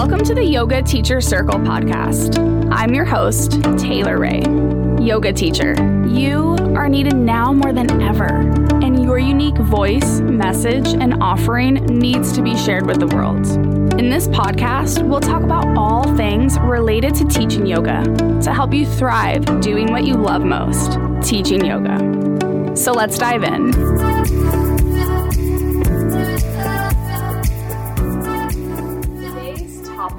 Welcome to the Yoga Teacher Circle podcast. I'm your host, Taylor Ray. Yoga teacher, you are needed now more than ever, and your unique voice, message, and offering needs to be shared with the world. In this podcast, we'll talk about all things related to teaching yoga to help you thrive doing what you love most teaching yoga. So let's dive in.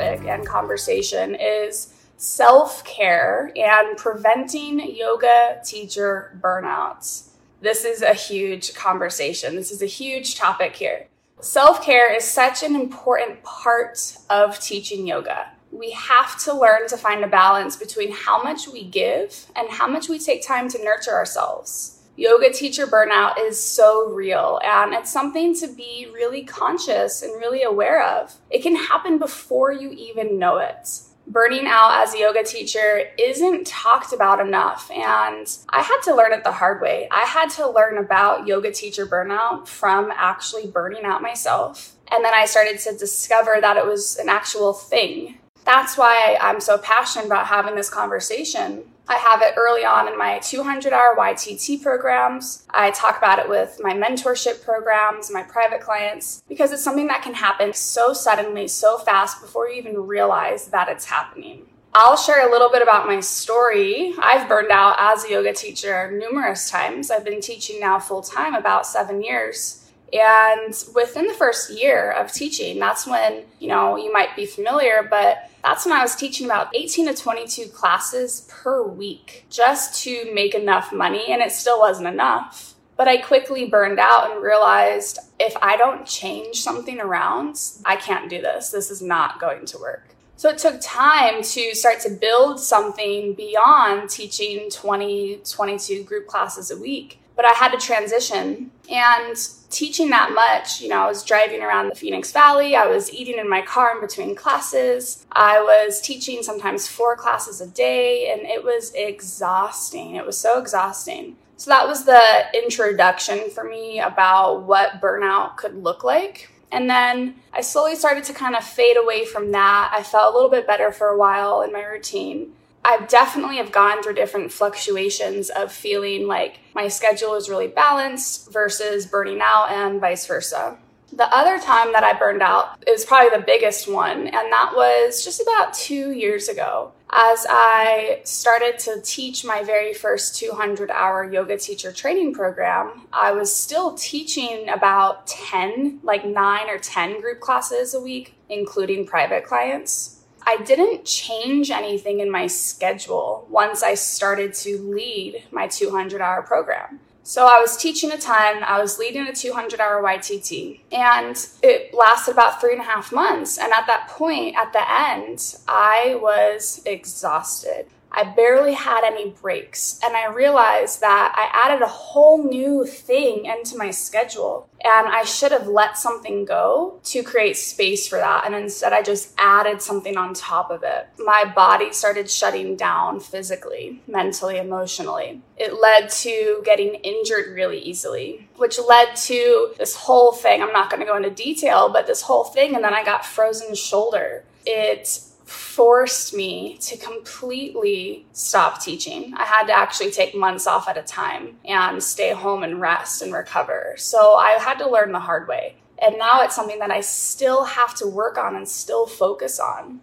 Topic and conversation is self care and preventing yoga teacher burnouts. This is a huge conversation. This is a huge topic here. Self care is such an important part of teaching yoga. We have to learn to find a balance between how much we give and how much we take time to nurture ourselves. Yoga teacher burnout is so real and it's something to be really conscious and really aware of. It can happen before you even know it burning out as a yoga teacher isn't talked about enough. And I had to learn it the hard way. I had to learn about yoga teacher burnout from actually burning out myself. And then I started to discover that it was an actual thing. That's why I'm so passionate about having this conversation I have it early on in my 200 hour YTT programs. I talk about it with my mentorship programs, my private clients, because it's something that can happen so suddenly, so fast before you even realize that it's happening. I'll share a little bit about my story. I've burned out as a yoga teacher numerous times. I've been teaching now full time about seven years. And within the first year of teaching, that's when, you know, you might be familiar, but that's when I was teaching about 18 to 22 classes per week just to make enough money. And it still wasn't enough. But I quickly burned out and realized if I don't change something around, I can't do this. This is not going to work. So it took time to start to build something beyond teaching 20, 22 group classes a week but I had to transition. And teaching that much, you know, I was driving around the Phoenix Valley, I was eating in my car in between classes, I was teaching sometimes four classes a day, and it was exhausting. It was so exhausting. So that was the introduction for me about what burnout could look like. And then I slowly started to kind of fade away from that. I felt a little bit better for a while in my routine. I definitely have gone through different fluctuations of feeling like my schedule is really balanced versus burning out and vice versa. The other time that I burned out is probably the biggest one, and that was just about two years ago. As I started to teach my very first 200 hour yoga teacher training program, I was still teaching about 10, like nine or 10 group classes a week, including private clients. I didn't change anything in my schedule once I started to lead my 200 hour program. So I was teaching a ton, I was leading a 200 hour YTT, and it lasted about three and a half months. And at that point, at the end, I was exhausted. I barely had any breaks. And I realized that I added a whole new thing into my schedule. And I should have let something go to create space for that. And instead, I just added something on top of it. My body started shutting down physically, mentally, emotionally. It led to getting injured really easily, which led to this whole thing. I'm not going to go into detail, but this whole thing. And then I got frozen shoulder. It forced me to completely stop teaching. I had to actually take months off at a time and stay home and rest and recover. So I had to learn the hard way. And now it's something that I still have to work on and still focus on.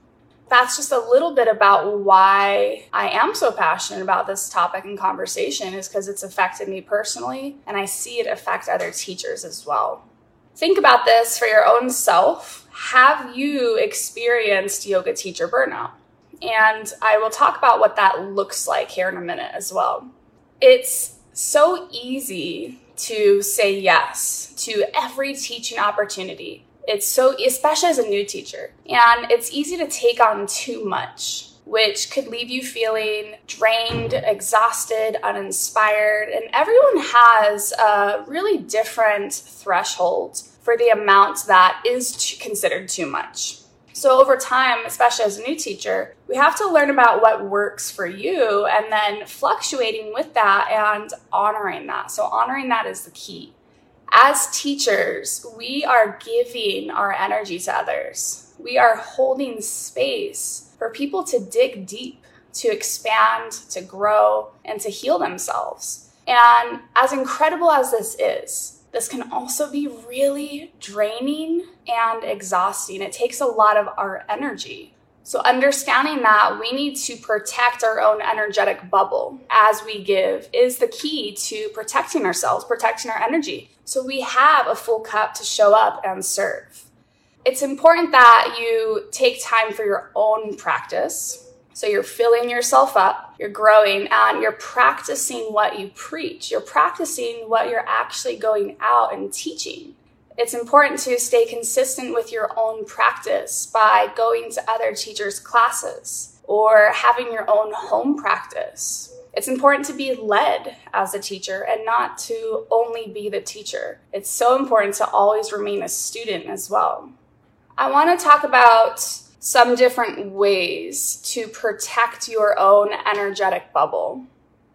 That's just a little bit about why I am so passionate about this topic and conversation, is because it's affected me personally and I see it affect other teachers as well. Think about this for your own self have you experienced yoga teacher burnout? And I will talk about what that looks like here in a minute as well. It's so easy to say yes to every teaching opportunity. It's so, especially as a new teacher, and it's easy to take on too much, which could leave you feeling drained, exhausted, uninspired. And everyone has a really different threshold for the amount that is considered too much. So, over time, especially as a new teacher, we have to learn about what works for you and then fluctuating with that and honoring that. So, honoring that is the key. As teachers, we are giving our energy to others. We are holding space for people to dig deep, to expand, to grow, and to heal themselves. And as incredible as this is, this can also be really draining and exhausting. It takes a lot of our energy. So, understanding that we need to protect our own energetic bubble as we give is the key to protecting ourselves, protecting our energy. So, we have a full cup to show up and serve. It's important that you take time for your own practice. So, you're filling yourself up, you're growing, and you're practicing what you preach. You're practicing what you're actually going out and teaching it's important to stay consistent with your own practice by going to other teachers' classes or having your own home practice. It's important to be led as a teacher and not to only be the teacher. It's so important to always remain a student as well. I want to talk about some different ways to protect your own energetic bubble.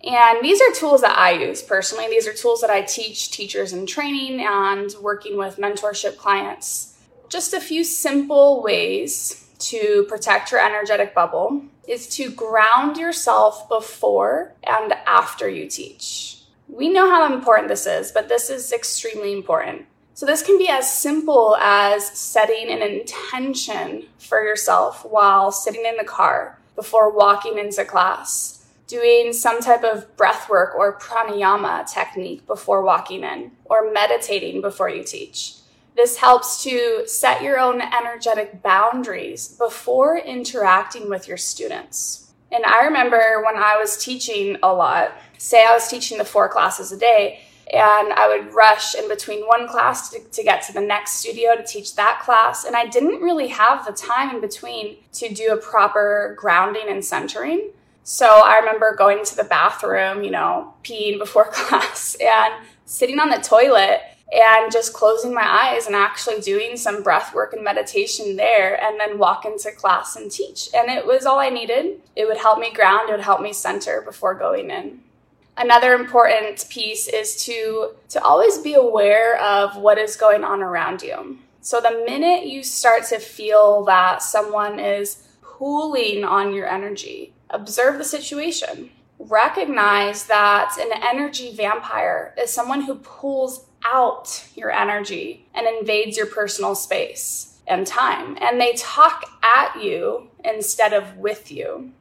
And these are tools that I use personally. These are tools that I teach teachers in training and working with mentorship clients. Just a few simple ways to protect your energetic bubble is to ground yourself before and after you teach. We know how important this is, but this is extremely important. So, this can be as simple as setting an intention for yourself while sitting in the car before walking into class doing some type of breath work or pranayama technique before walking in, or meditating before you teach. This helps to set your own energetic boundaries before interacting with your students. And I remember when I was teaching a lot, say I was teaching the four classes a day, and I would rush in between one class to, to, get to the next studio to teach that class. And I didn't really have the time in between to do a proper grounding and centering. So I remember going to the bathroom, you know, peeing before class and sitting on the toilet and just closing my eyes and actually doing some breath work and meditation there and then walk into class and teach. And it was all I needed. It would help me ground, it would help me center before going in. Another important piece is to to always be aware of what is going on around you. So the minute you start to feel that someone is pulling on your energy, observe the situation. Recognize that an energy vampire is someone who pulls out your energy and invades your personal space and time. And they talk at you instead of with you.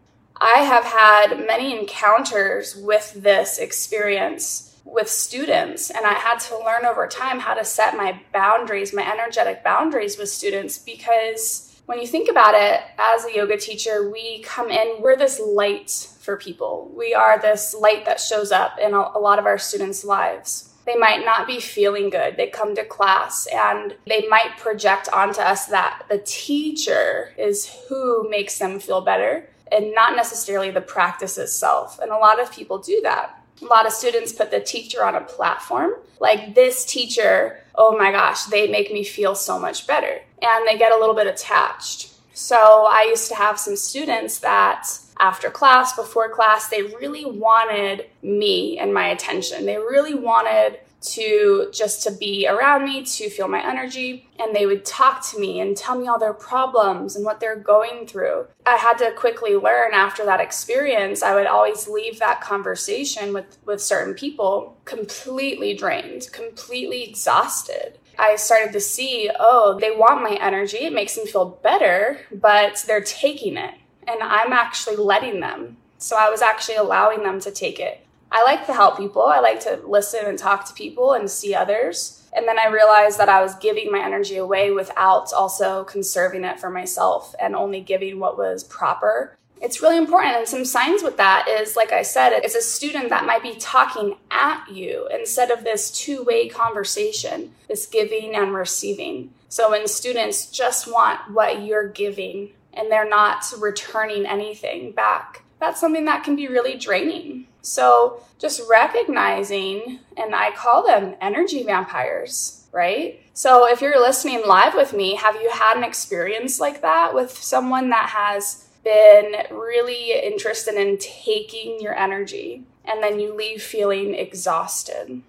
I have had many encounters with this experience with students, and I had to learn over time how to set my boundaries, my energetic boundaries with students because when you think about it, as a yoga teacher, we come in, we're this light for people. We are this light that shows up in a, lot of our students' lives. They might not be feeling good. They come to class and they might project onto us that the teacher is who makes them feel better and not necessarily the practice itself. And a lot of people do that a lot of students put the teacher on a platform. Like this teacher, oh my gosh, they make me feel so much better. And they get a little bit attached. So I used to have some students that after class, before class, they really wanted me and my attention. They really wanted to just to be around me, to feel my energy, and they would talk to me and tell me all their problems and what they're going through. I had to quickly learn after that experience, I would always leave that conversation with with certain people completely drained, completely exhausted. I started to see, oh, they want my energy. It makes them feel better, but they're taking it. And I'm actually letting them. So I was actually allowing them to take it. I like to help people. I like to listen and talk to people and see others. And then I realized that I was giving my energy away without also conserving it for myself and only giving what was proper. It's really important. And some signs with that is, like I said, it's a student that might be talking at you instead of this two way conversation, this giving and receiving. So when students just want what you're giving and they're not returning anything back, that's something that can be really draining. So just recognizing, and I call them energy vampires, right? So if you're listening live with me, have you had an experience like that with someone that has been really interested in taking your energy and then you leave feeling exhausted?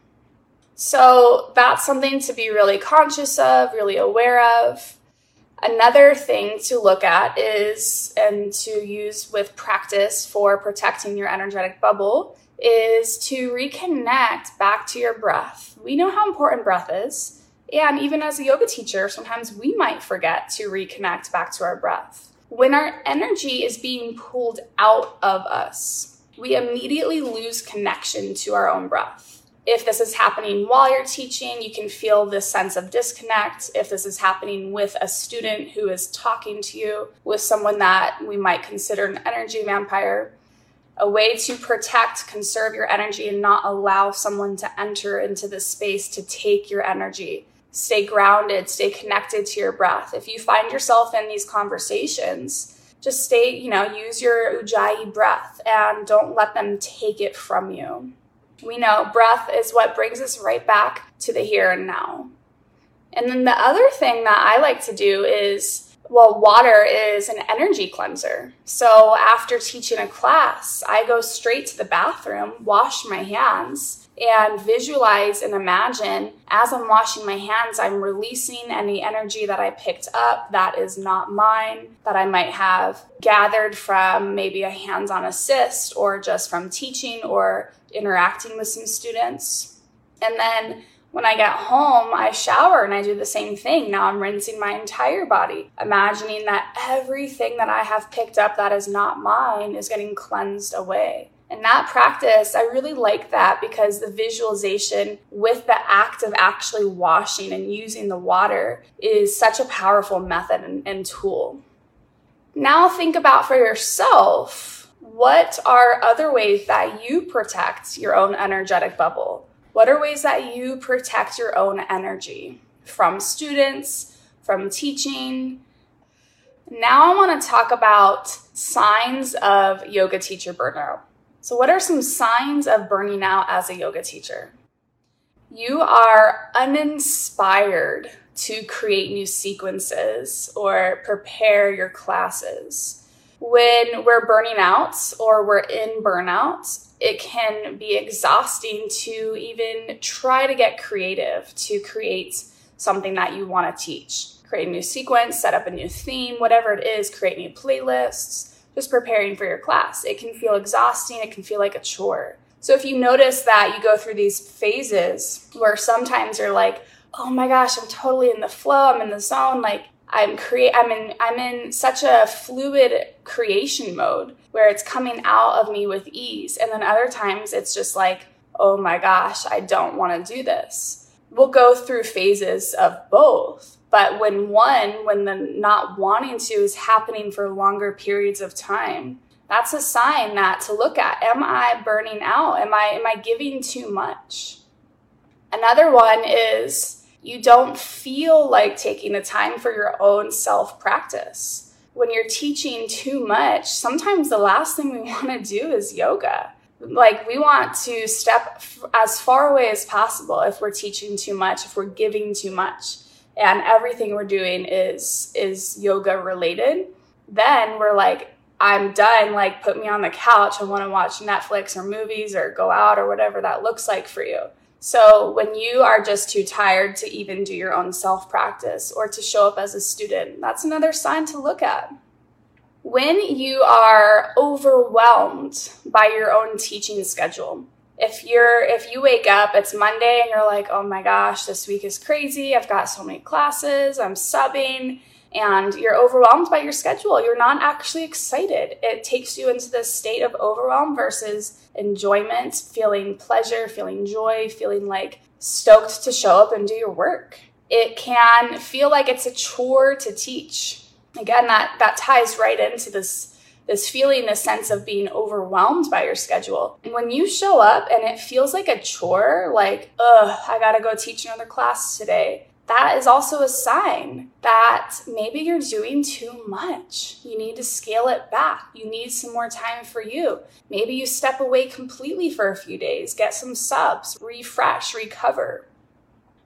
So that's something to be really conscious of, really aware of. Another thing to look at is, and to use with practice for protecting your energetic bubble, is to reconnect back to your breath. We know how important breath is. And even as a yoga teacher, sometimes we might forget to reconnect back to our breath. When our energy is being pulled out of us, we immediately lose connection to our own breath if this is happening while you're teaching, you can feel this sense of disconnect. If this is happening with a student who is talking to you, with someone that we might consider an energy vampire, a way to protect, conserve your energy, and not allow someone to enter into this space to take your energy. Stay grounded, stay connected to your breath. If you find yourself in these conversations, just stay, you know, use your ujjayi breath and don't let them take it from you. We know breath is what brings us right back to the here and now. And then the other thing that I like to do is well, water is an energy cleanser. So after teaching a class, I go straight to the bathroom, wash my hands, and visualize and imagine as I'm washing my hands, I'm releasing any energy that I picked up that is not mine, that I might have gathered from maybe a hands on assist or just from teaching or interacting with some students. And then when I get home, I shower and I do the same thing. Now I'm rinsing my entire body, imagining that everything that I have picked up that is not mine is getting cleansed away. And that practice, I really like that because the visualization with the act of actually washing and using the water is such a powerful method and, and tool. Now think about for yourself what are other ways that you protect your own energetic bubble? What are ways that you protect your own energy from students, from teaching? Now I want to talk about signs of yoga teacher burnout. So, what are some signs of burning out as a yoga teacher? You are uninspired to create new sequences or prepare your classes when we're burning out or we're in burnout, it can be exhausting to even try to get creative to create something that you want to teach. Create a new sequence, set up a new theme, whatever it is, create new playlists, just preparing for your class. It can feel exhausting, it can feel like a chore. So if you notice that you go through these phases where sometimes you're like, oh my gosh, I'm totally in the flow, I'm in the zone, like I'm create I'm in I'm in such a fluid creation mode where it's coming out of me with ease and then other times it's just like oh my gosh I don't want to do this. We'll go through phases of both. But when one when the not wanting to is happening for longer periods of time, that's a sign that to look at am I burning out? Am I am I giving too much? Another one is you don't feel like taking the time for your own self practice. When you're teaching too much, sometimes the last thing we want to do is yoga. Like, we want to step as far away as possible if we're teaching too much, if we're giving too much, and everything we're doing is is yoga related. Then we're like, I'm done. Like, put me on the couch. I want to watch Netflix or movies or go out or whatever that looks like for you. So when you are just too tired to even do your own self practice or to show up as a student, that's another sign to look at. When you are overwhelmed by your own teaching schedule, if you're if you wake up it's monday and you're like oh my gosh this week is crazy. I've got so many classes. I'm subbing and you're overwhelmed by your schedule. You're not actually excited. It takes you into this state of overwhelm versus enjoyment, feeling pleasure, feeling joy, feeling like stoked to show up and do your work. It can feel like it's a chore to teach. Again, that, that ties right into this this feeling, this sense of being overwhelmed by your schedule. And when you show up and it feels like a chore, like, ugh, I gotta go teach another class today, that is also a sign that maybe you're doing too much. You need to scale it back. You need some more time for you. Maybe you step away completely for a few days, get some subs, refresh, recover.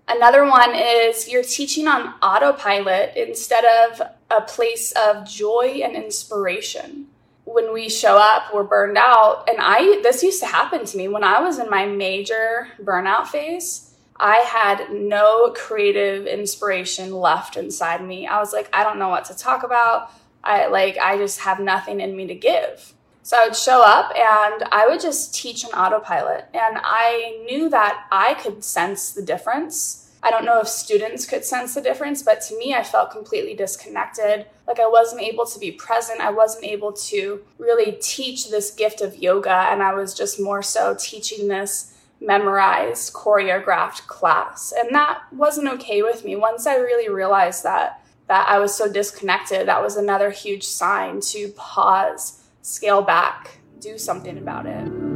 Another one is you're teaching on autopilot instead of a place of joy and inspiration. When we show up, we're burned out. And I, this used to happen to me when I was in my major burnout phase I had no creative inspiration left inside me. I was like, I don't know what to talk about. I like I just have nothing in me to give. So I would show up and I would just teach on autopilot. And I knew that I could sense the difference. I don't know if students could sense the difference, but to me, I felt completely disconnected. Like I wasn't able to be present. I wasn't able to really teach this gift of yoga. And I was just more so teaching this memorized, choreographed class. And that wasn't okay with me. Once I really realized that, that I was so disconnected, that was another huge sign to pause, scale back, do something about it.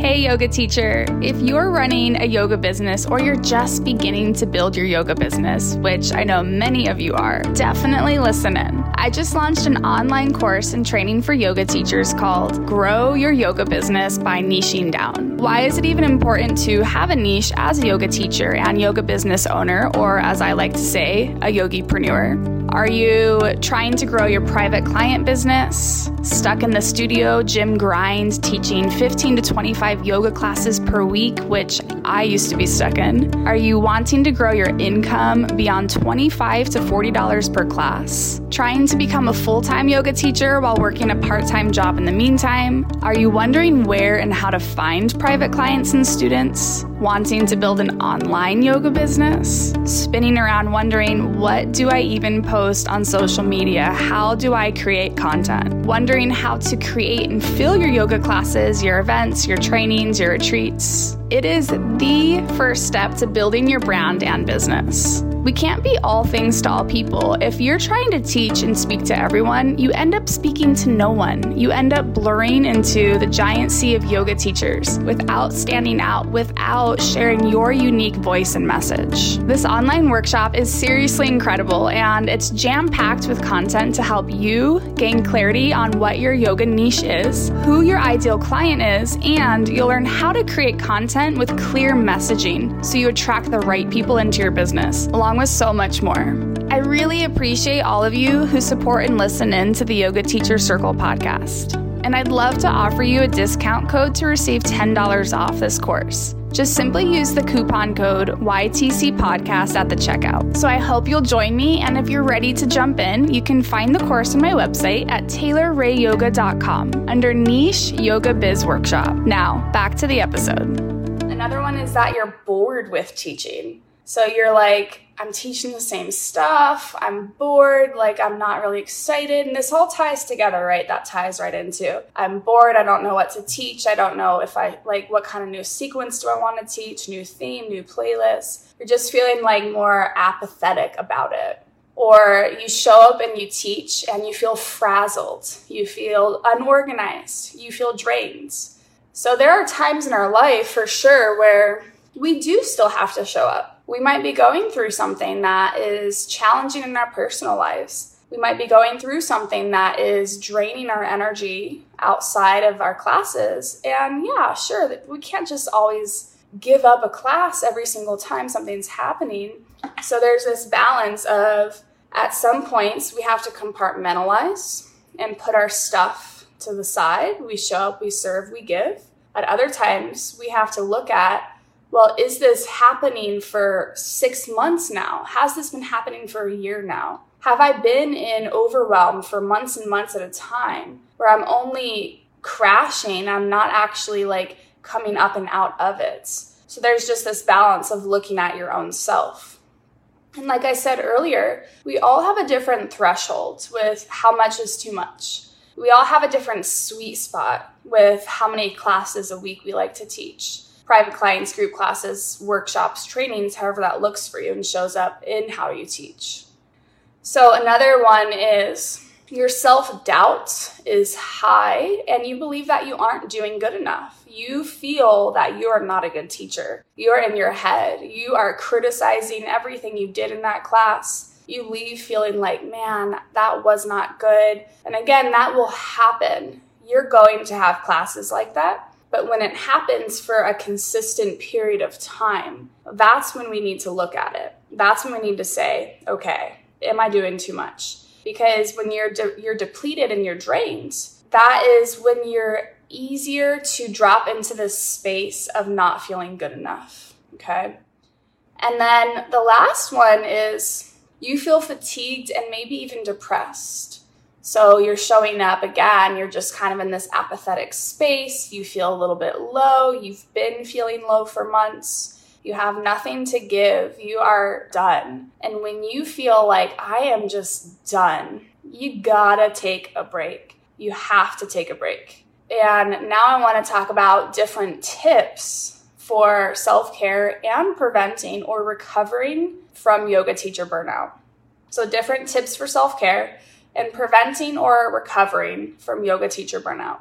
Hey, yoga teacher. If you're running a yoga business or you're just beginning to build your yoga business, which I know many of you are, definitely listen in. I just launched an online course and training for yoga teachers called Grow Your Yoga Business by Niching Down. Why is it even important to have a niche as a yoga teacher and yoga business owner, or as I like to say, a yogipreneur? Are you trying to grow your private client business? Stuck in the studio, gym grind, teaching 15 to 25 yoga classes per week, which I used to be stuck in? Are you wanting to grow your income beyond 25 to $40 per class? Trying to become a full time yoga teacher while working a part time job in the meantime? Are you wondering where and how to find private clients and students? Wanting to build an online yoga business? Spinning around wondering, what do I even post on social media? How do I create content? Wondering how to create and fill your yoga classes, your events, your trainings, your retreats? It is the first step to building your brand and business. We can't be all things to all people. If you're trying to teach and speak to everyone, you end up speaking to no one. You end up blurring into the giant sea of yoga teachers without standing out, without sharing your unique voice and message. This online workshop is seriously incredible and it's jam packed with content to help you gain clarity on what your yoga niche is, who your ideal client is, and you'll learn how to create content with clear messaging so you attract the right people into your business, along with so much more. I really appreciate all of you who support and listen in to the Yoga Teacher Circle podcast. And I'd love to offer you a discount code to receive $10 off this course. Just simply use the coupon code YTC Podcast at the checkout. So I hope you'll join me, and if you're ready to jump in, you can find the course on my website at taylorrayyoga.com under Niche Yoga Biz Workshop. Now, back to the episode. Another one is that you're bored with teaching. So you're like, I'm teaching the same stuff. I'm bored. Like, I'm not really excited. And this all ties together, right? That ties right into I'm bored. I don't know what to teach. I don't know if I like what kind of new sequence do I want to teach, new theme, new playlist. You're just feeling like more apathetic about it. Or you show up and you teach and you feel frazzled. You feel unorganized. You feel drained. So there are times in our life for sure where we do still have to show up we might be going through something that is challenging in our personal lives. We might be going through something that is draining our energy outside of our classes. And yeah, sure, we can't just always give up a class every single time something's happening. So there's this balance of at some points we have to compartmentalize and put our stuff to the side. We show up, we serve, we give. At other times, we have to look at well, is this happening for six months now? Has this been happening for a year now? Have I been in overwhelm for months and months at a time where I'm only crashing? I'm not actually like coming up and out of it. So there's just this balance of looking at your own self. And like I said earlier, we all have a different threshold with how much is too much. We all have a different sweet spot with how many classes a week we like to teach private clients, group classes, workshops, trainings, however that looks for you and shows up in how you teach. So, another one is your self doubt is high and you believe that you aren't doing good enough. You feel that you are not a good teacher. You're in your head. You are criticizing everything you did in that class. You leave feeling like, man, that was not good. And again, that will happen. You're going to have classes like that. But when it happens for a consistent period of time, that's when we need to look at it. That's when we need to say, okay, am I doing too much? Because when you're de- you're depleted and you're drained, that is when you're easier to drop into this space of not feeling good enough. Okay. And then the last one is you feel fatigued and maybe even depressed. So you're showing up again, you're just kind of in this apathetic space. You feel a little bit low. You've been feeling low for months. You have nothing to give. You are done. And when you feel like I am just done, you gotta take a break. You have to take a break. And now I wanna talk about different tips for self care and preventing or recovering from yoga teacher burnout. So, different tips for self care and preventing or recovering from yoga teacher burnout.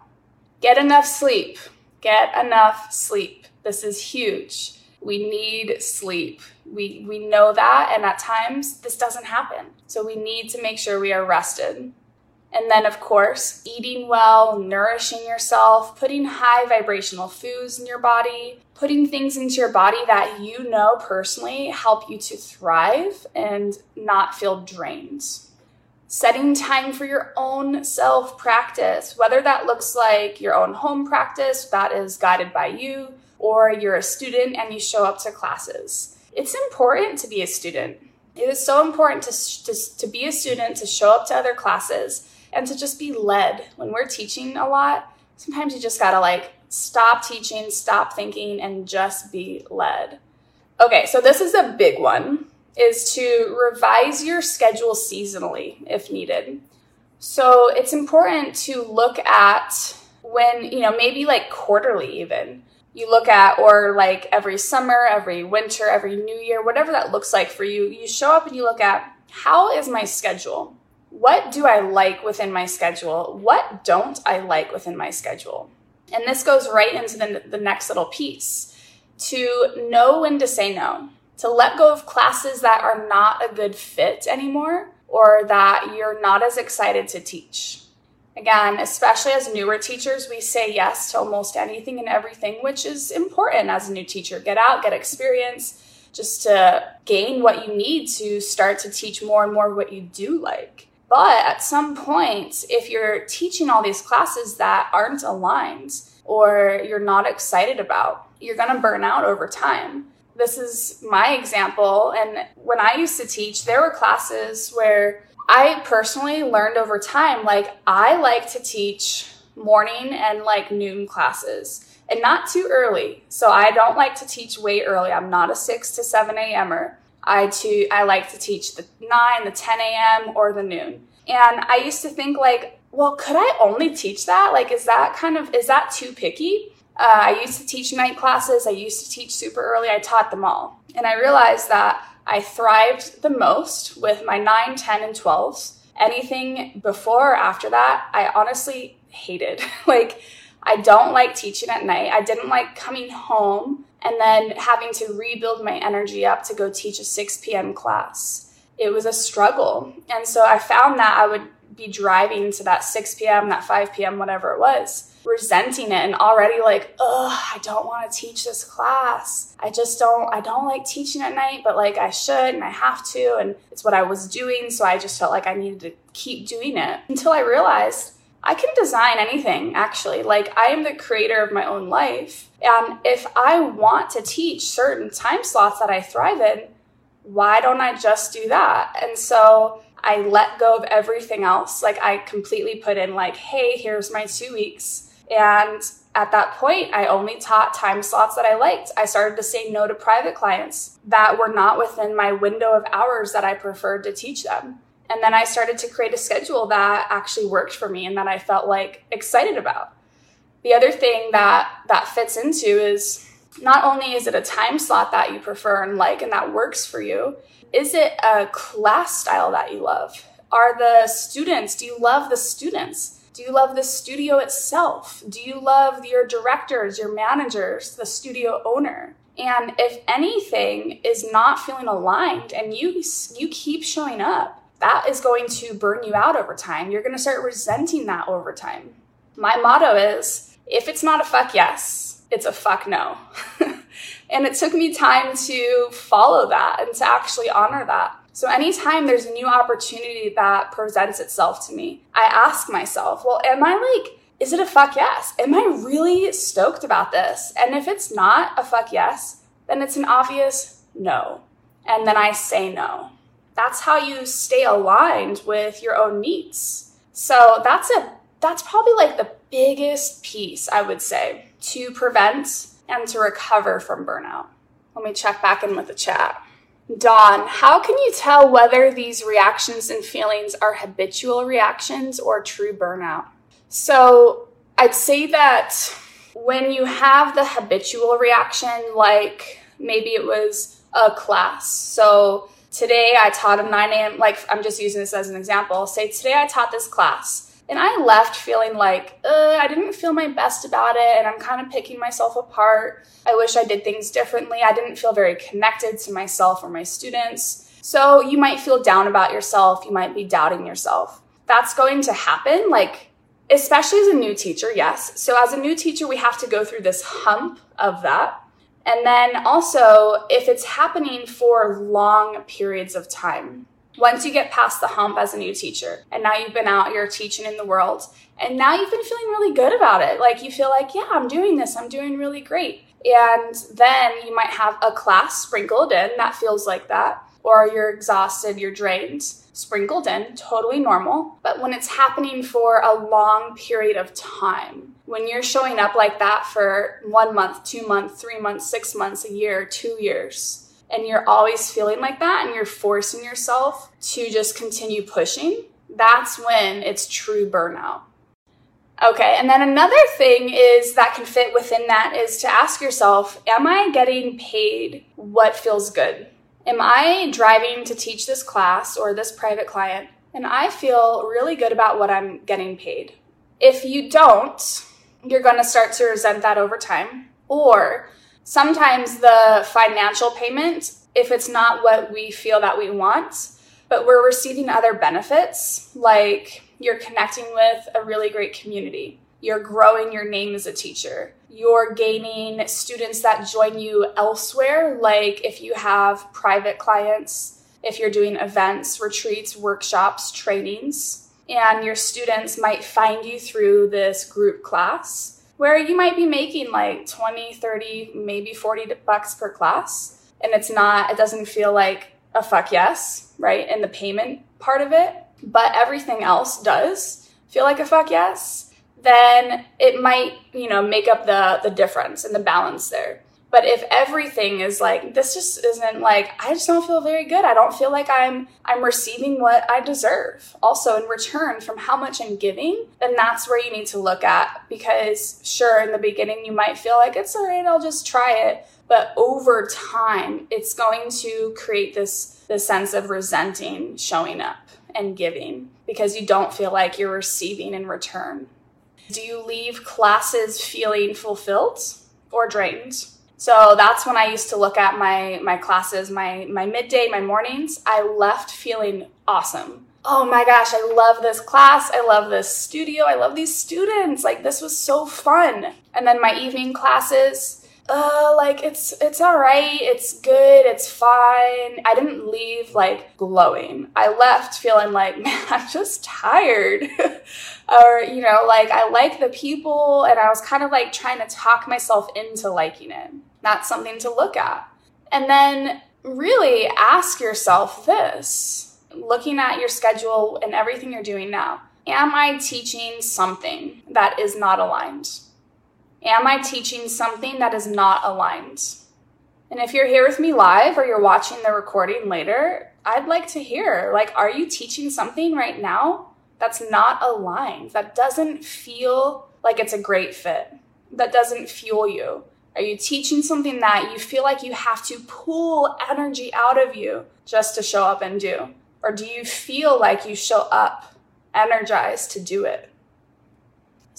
Get enough sleep. Get enough sleep. This is huge. We need sleep. We, we know that, and at times this doesn't happen. So we need to make sure we are rested. And then, of course, eating well, nourishing yourself, putting high vibrational foods in your body, putting things into your body that you know personally help you to thrive and not feel drained. Setting time for your own self practice, whether that looks like your own home practice that is guided by you, or you're a student and you show up to classes. It's important to be a student. It is so important to, to, to be a student, to show up to other classes, and to just be led. When we're teaching a lot, sometimes you just gotta like stop teaching, stop thinking, and just be led. Okay, so this is a big one is to revise your schedule seasonally if needed. So it's important to look at when, you know, maybe like quarterly even. You look at, or like every summer, every winter, every new year, whatever that looks like for you, you show up and you look at how is my schedule? What do I like within my schedule? What don't I like within my schedule? And this goes right into the, the next little piece to know when to say no, to let go of classes that are not a good fit anymore or that you're not as excited to teach. Again, especially as newer teachers, we say yes to almost anything and everything, which is important as a new teacher. Get out, get experience, just to gain what you need to start to teach more and more what you do like. But at some point, if you're teaching all these classes that aren't aligned or you're not excited about, you're going to burn out over time. This is my example. And when I used to teach, there were classes where I personally learned over time, like, I like to teach morning and like noon classes and not too early. So I don't like to teach way early. I'm not a 6 to 7 a.m.er. I to I like to teach the 9, the 10 a.m. or the noon. And I used to think like, well, could I only teach that? Like, is that kind of is that too picky? Uh, I used to teach night classes. I used to teach super early. I taught them all, and I realized that I thrived the most with my 9, 10, and 12s. Anything before or after that, I honestly hated. like, I don't like teaching at night. I didn't like coming home and then having to rebuild my energy up to go teach a 6 p.m. class. It was a struggle. And so I found that I would be driving to that 6 p.m., that 5 p.m., whatever it was, resenting it and already like, ugh, I don't want to teach this class. I just don't, I don't like teaching at night, but like I should and I have to. And it's what I was doing. So I just felt like I needed to keep doing it until I realized I can design anything, actually. Like, I am the creator of my own life. And if I want to teach certain time slots that I thrive in, why don't I just do that? And so I let go of everything else. Like, I completely put in, like, hey, here's my two weeks. And at that point, I only taught time slots that I liked. I started to say no to private clients that were not within my window of hours that I preferred to teach them. And then I started to create a schedule that actually worked for me and that I felt like excited about. The other thing that that fits into is not only is it a time slot that you prefer and like and that works for you, is it a class style that you love? Are the students, do you love the students? Do you love the studio itself? Do you love your directors, your managers, the studio owner? And if anything is not feeling aligned and you you keep showing up, that is going to burn you out over time. You're going to start resenting that over time. My motto is if it's not a fuck yes, it's a fuck no. and it took me time to follow that and to actually honor that. So, anytime there's a new opportunity that presents itself to me, I ask myself, well, am I like, is it a fuck yes? Am I really stoked about this? And if it's not a fuck yes, then it's an obvious no. And then I say no. That's how you stay aligned with your own needs. So that's a that's probably like the biggest piece I would say to prevent and to recover from burnout. Let me check back in with the chat. Dawn, how can you tell whether these reactions and feelings are habitual reactions or true burnout? So, I'd say that when you have the habitual reaction, like maybe it was a class. So, today I taught a 9 a.m., like I'm just using this as an example. Say, today I taught this class and I left feeling like I didn't feel my best about it, and I'm kind of picking myself apart. I wish I did things differently. I didn't feel very connected to myself or my students. So you might feel down about yourself. You might be doubting yourself. That's going to happen, like, especially as a new teacher, yes. So as a new teacher, we have to go through this hump of that. And then also, if it's happening for long periods of time, once you get past the hump as a new teacher and now you've been out, you're teaching in the world, and now you've been feeling really good about it. Like you feel like, yeah, I'm doing this, I'm doing really great. And then you might have a class sprinkled in that feels like that, or you're exhausted, you're drained, sprinkled in, totally normal. But when it's happening for a long period of time, when you're showing up like that for one month, two months, three months, six months, a year, two years, and you're always feeling like that and you're forcing yourself to just continue pushing, that's when it's true burnout. Okay, and then another thing is that can fit within that is to ask yourself, am I getting paid what feels good? Am I driving to teach this class or this private client and I feel really good about what I'm getting paid? If you don't, you're going to start to resent that over time. Or sometimes the financial payment, if it's not what we feel that we want, but we're receiving other benefits, like you're connecting with a really great community, you're growing your name as a teacher, you're gaining students that join you elsewhere, like if you have private clients, if you're doing events, retreats, workshops, trainings, and your students might find you through this group class where you might be making like 20, 30, maybe 40 bucks per class. And it's not, it doesn't feel like a fuck yes, right? In the payment part of it, but everything else does feel like a fuck yes, then it might, you know, make up the the difference and the balance there. But if everything is like this just isn't like I just don't feel very good. I don't feel like I'm I'm receiving what I deserve. Also in return from how much I'm giving, then that's where you need to look at because sure in the beginning you might feel like it's all right, I'll just try it, but over time it's going to create this this sense of resenting showing up and giving because you don't feel like you're receiving in return. Do you leave classes feeling fulfilled or drained? So that's when I used to look at my my classes, my my midday, my mornings. I left feeling awesome. Oh my gosh, I love this class. I love this studio. I love these students. Like this was so fun. And then my evening classes, uh like it's it's all right. It's good. It's fine. I didn't leave like glowing. I left feeling like, man, I'm just tired. or you know, like I like the people and I was kind of like trying to talk myself into liking it Not something to look at. And then really ask yourself this looking at your schedule and everything you're doing now Am I teaching something that is not aligned? Am I teaching something that is not aligned? And if you're here with me live or you're watching the recording later, I'd like to hear like, are you teaching something right now that's not aligned, that doesn't feel like it's a great fit, that doesn't fuel you? Are you teaching something that you feel like you have to pull energy out of you just to show up and do? Or do you feel like you show up energized to do it?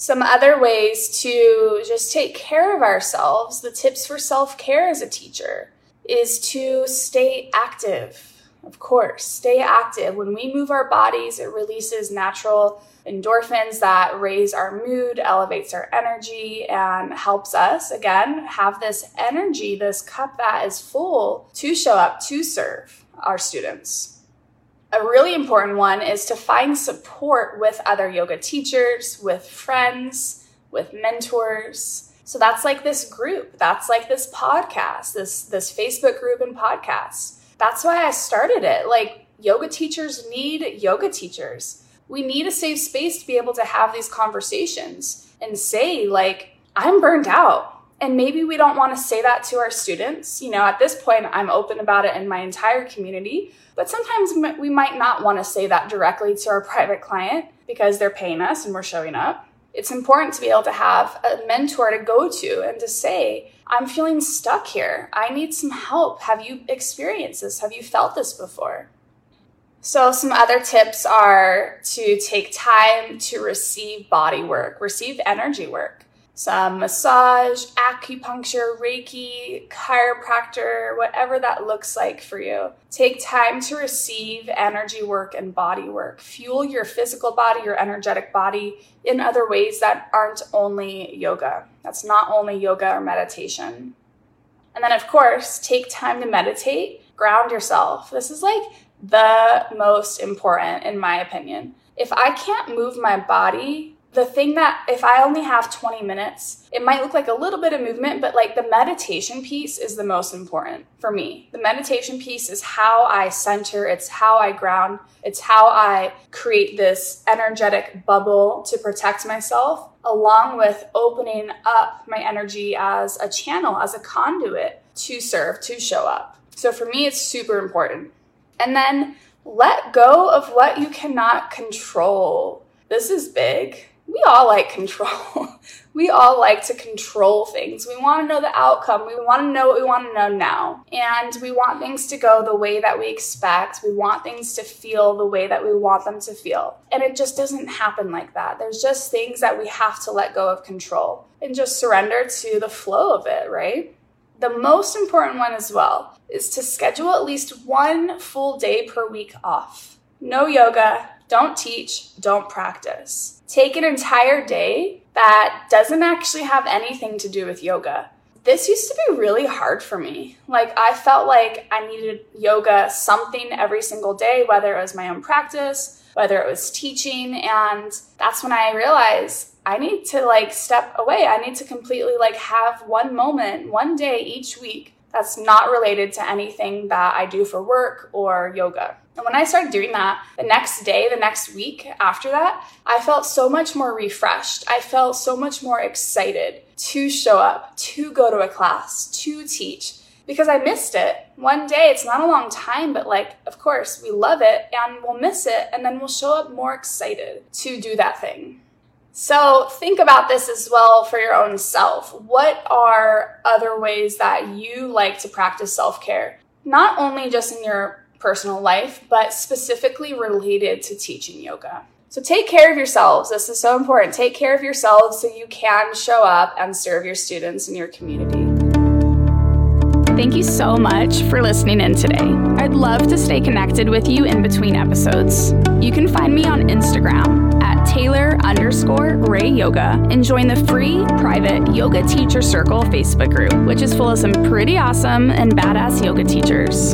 Some other ways to just take care of ourselves, the tips for self care as a teacher, is to stay active. Of course, stay active. When we move our bodies, it releases natural endorphins that raise our mood, elevates our energy, and helps us, again, have this energy, this cup that is full to show up to serve our students. A really important one is to find support with other yoga teachers, with friends, with mentors. So that's like this group. That's like this podcast, this this Facebook group and podcast. That's why I started it. Like yoga teachers need yoga teachers. We need a safe space to be able to have these conversations and say like I'm burned out. And maybe we don't want to say that to our students. You know, at this point, I'm open about it in my entire community. But sometimes we might not want to say that directly to our private client because they're paying us and we're showing up. It's important to be able to have a mentor to go to and to say, I'm feeling stuck here. I need some help. Have you experienced this? Have you felt this before? So, some other tips are to take time to receive body work, receive energy work some massage, acupuncture, Reiki, chiropractor, whatever that looks like for you. Take time to receive energy work and body work. Fuel your physical body, your energetic body in other ways that aren't only yoga. That's not only yoga or meditation. And then, of course, take time to meditate, ground yourself. This is like the most important, in my opinion. If I can't move my body the thing that if I only have 20 minutes, it might look like a little bit of movement, but like the meditation piece is the most important for me. The meditation piece is how I center, it's how I ground, it's how I create this energetic bubble to protect myself, along with opening up my energy as a channel, as a conduit to serve, to show up. So for me, it's super important. And then let go of what you cannot control. This is big we all like control. we all like to control things. We want to know the outcome. We want to know what we want to know now. And we want things to go the way that we expect. We want things to feel the way that we want them to feel. And it just doesn't happen like that. There's just things that we have to let go of control and just surrender to the flow of it, right? The most important one as well is to schedule at least one full day per week off. No yoga, don't teach, don't practice. Take an entire day that doesn't actually have anything to do with yoga. This used to be really hard for me. Like, I felt like I needed yoga something every single day, whether it was my own practice, whether it was teaching. And that's when I realized I need to like step away. I need to completely like have one moment, one day each week that's not related to anything that I do for work or yoga. And when I started doing that, the next day, the next week after that, I felt so much more refreshed. I felt so much more excited to show up, to go to a class, to teach because I missed it. One day, it's not a long time, but like, of course, we love it and we'll miss it and then we'll show up more excited to do that thing. So think about this as well for your own self. What are other ways that you like to practice self care? Not only just in your personal life, but specifically related to teaching yoga. So take care of yourselves. This is so important. Take care of yourselves so you can show up and serve your students in your community. Thank you so much for listening in today. I'd love to stay connected with you in between episodes. You can find me on Instagram at Taylor underscore Ray Yoga and join the free private Yoga Teacher Circle Facebook group, which is full of some pretty awesome and badass yoga teachers.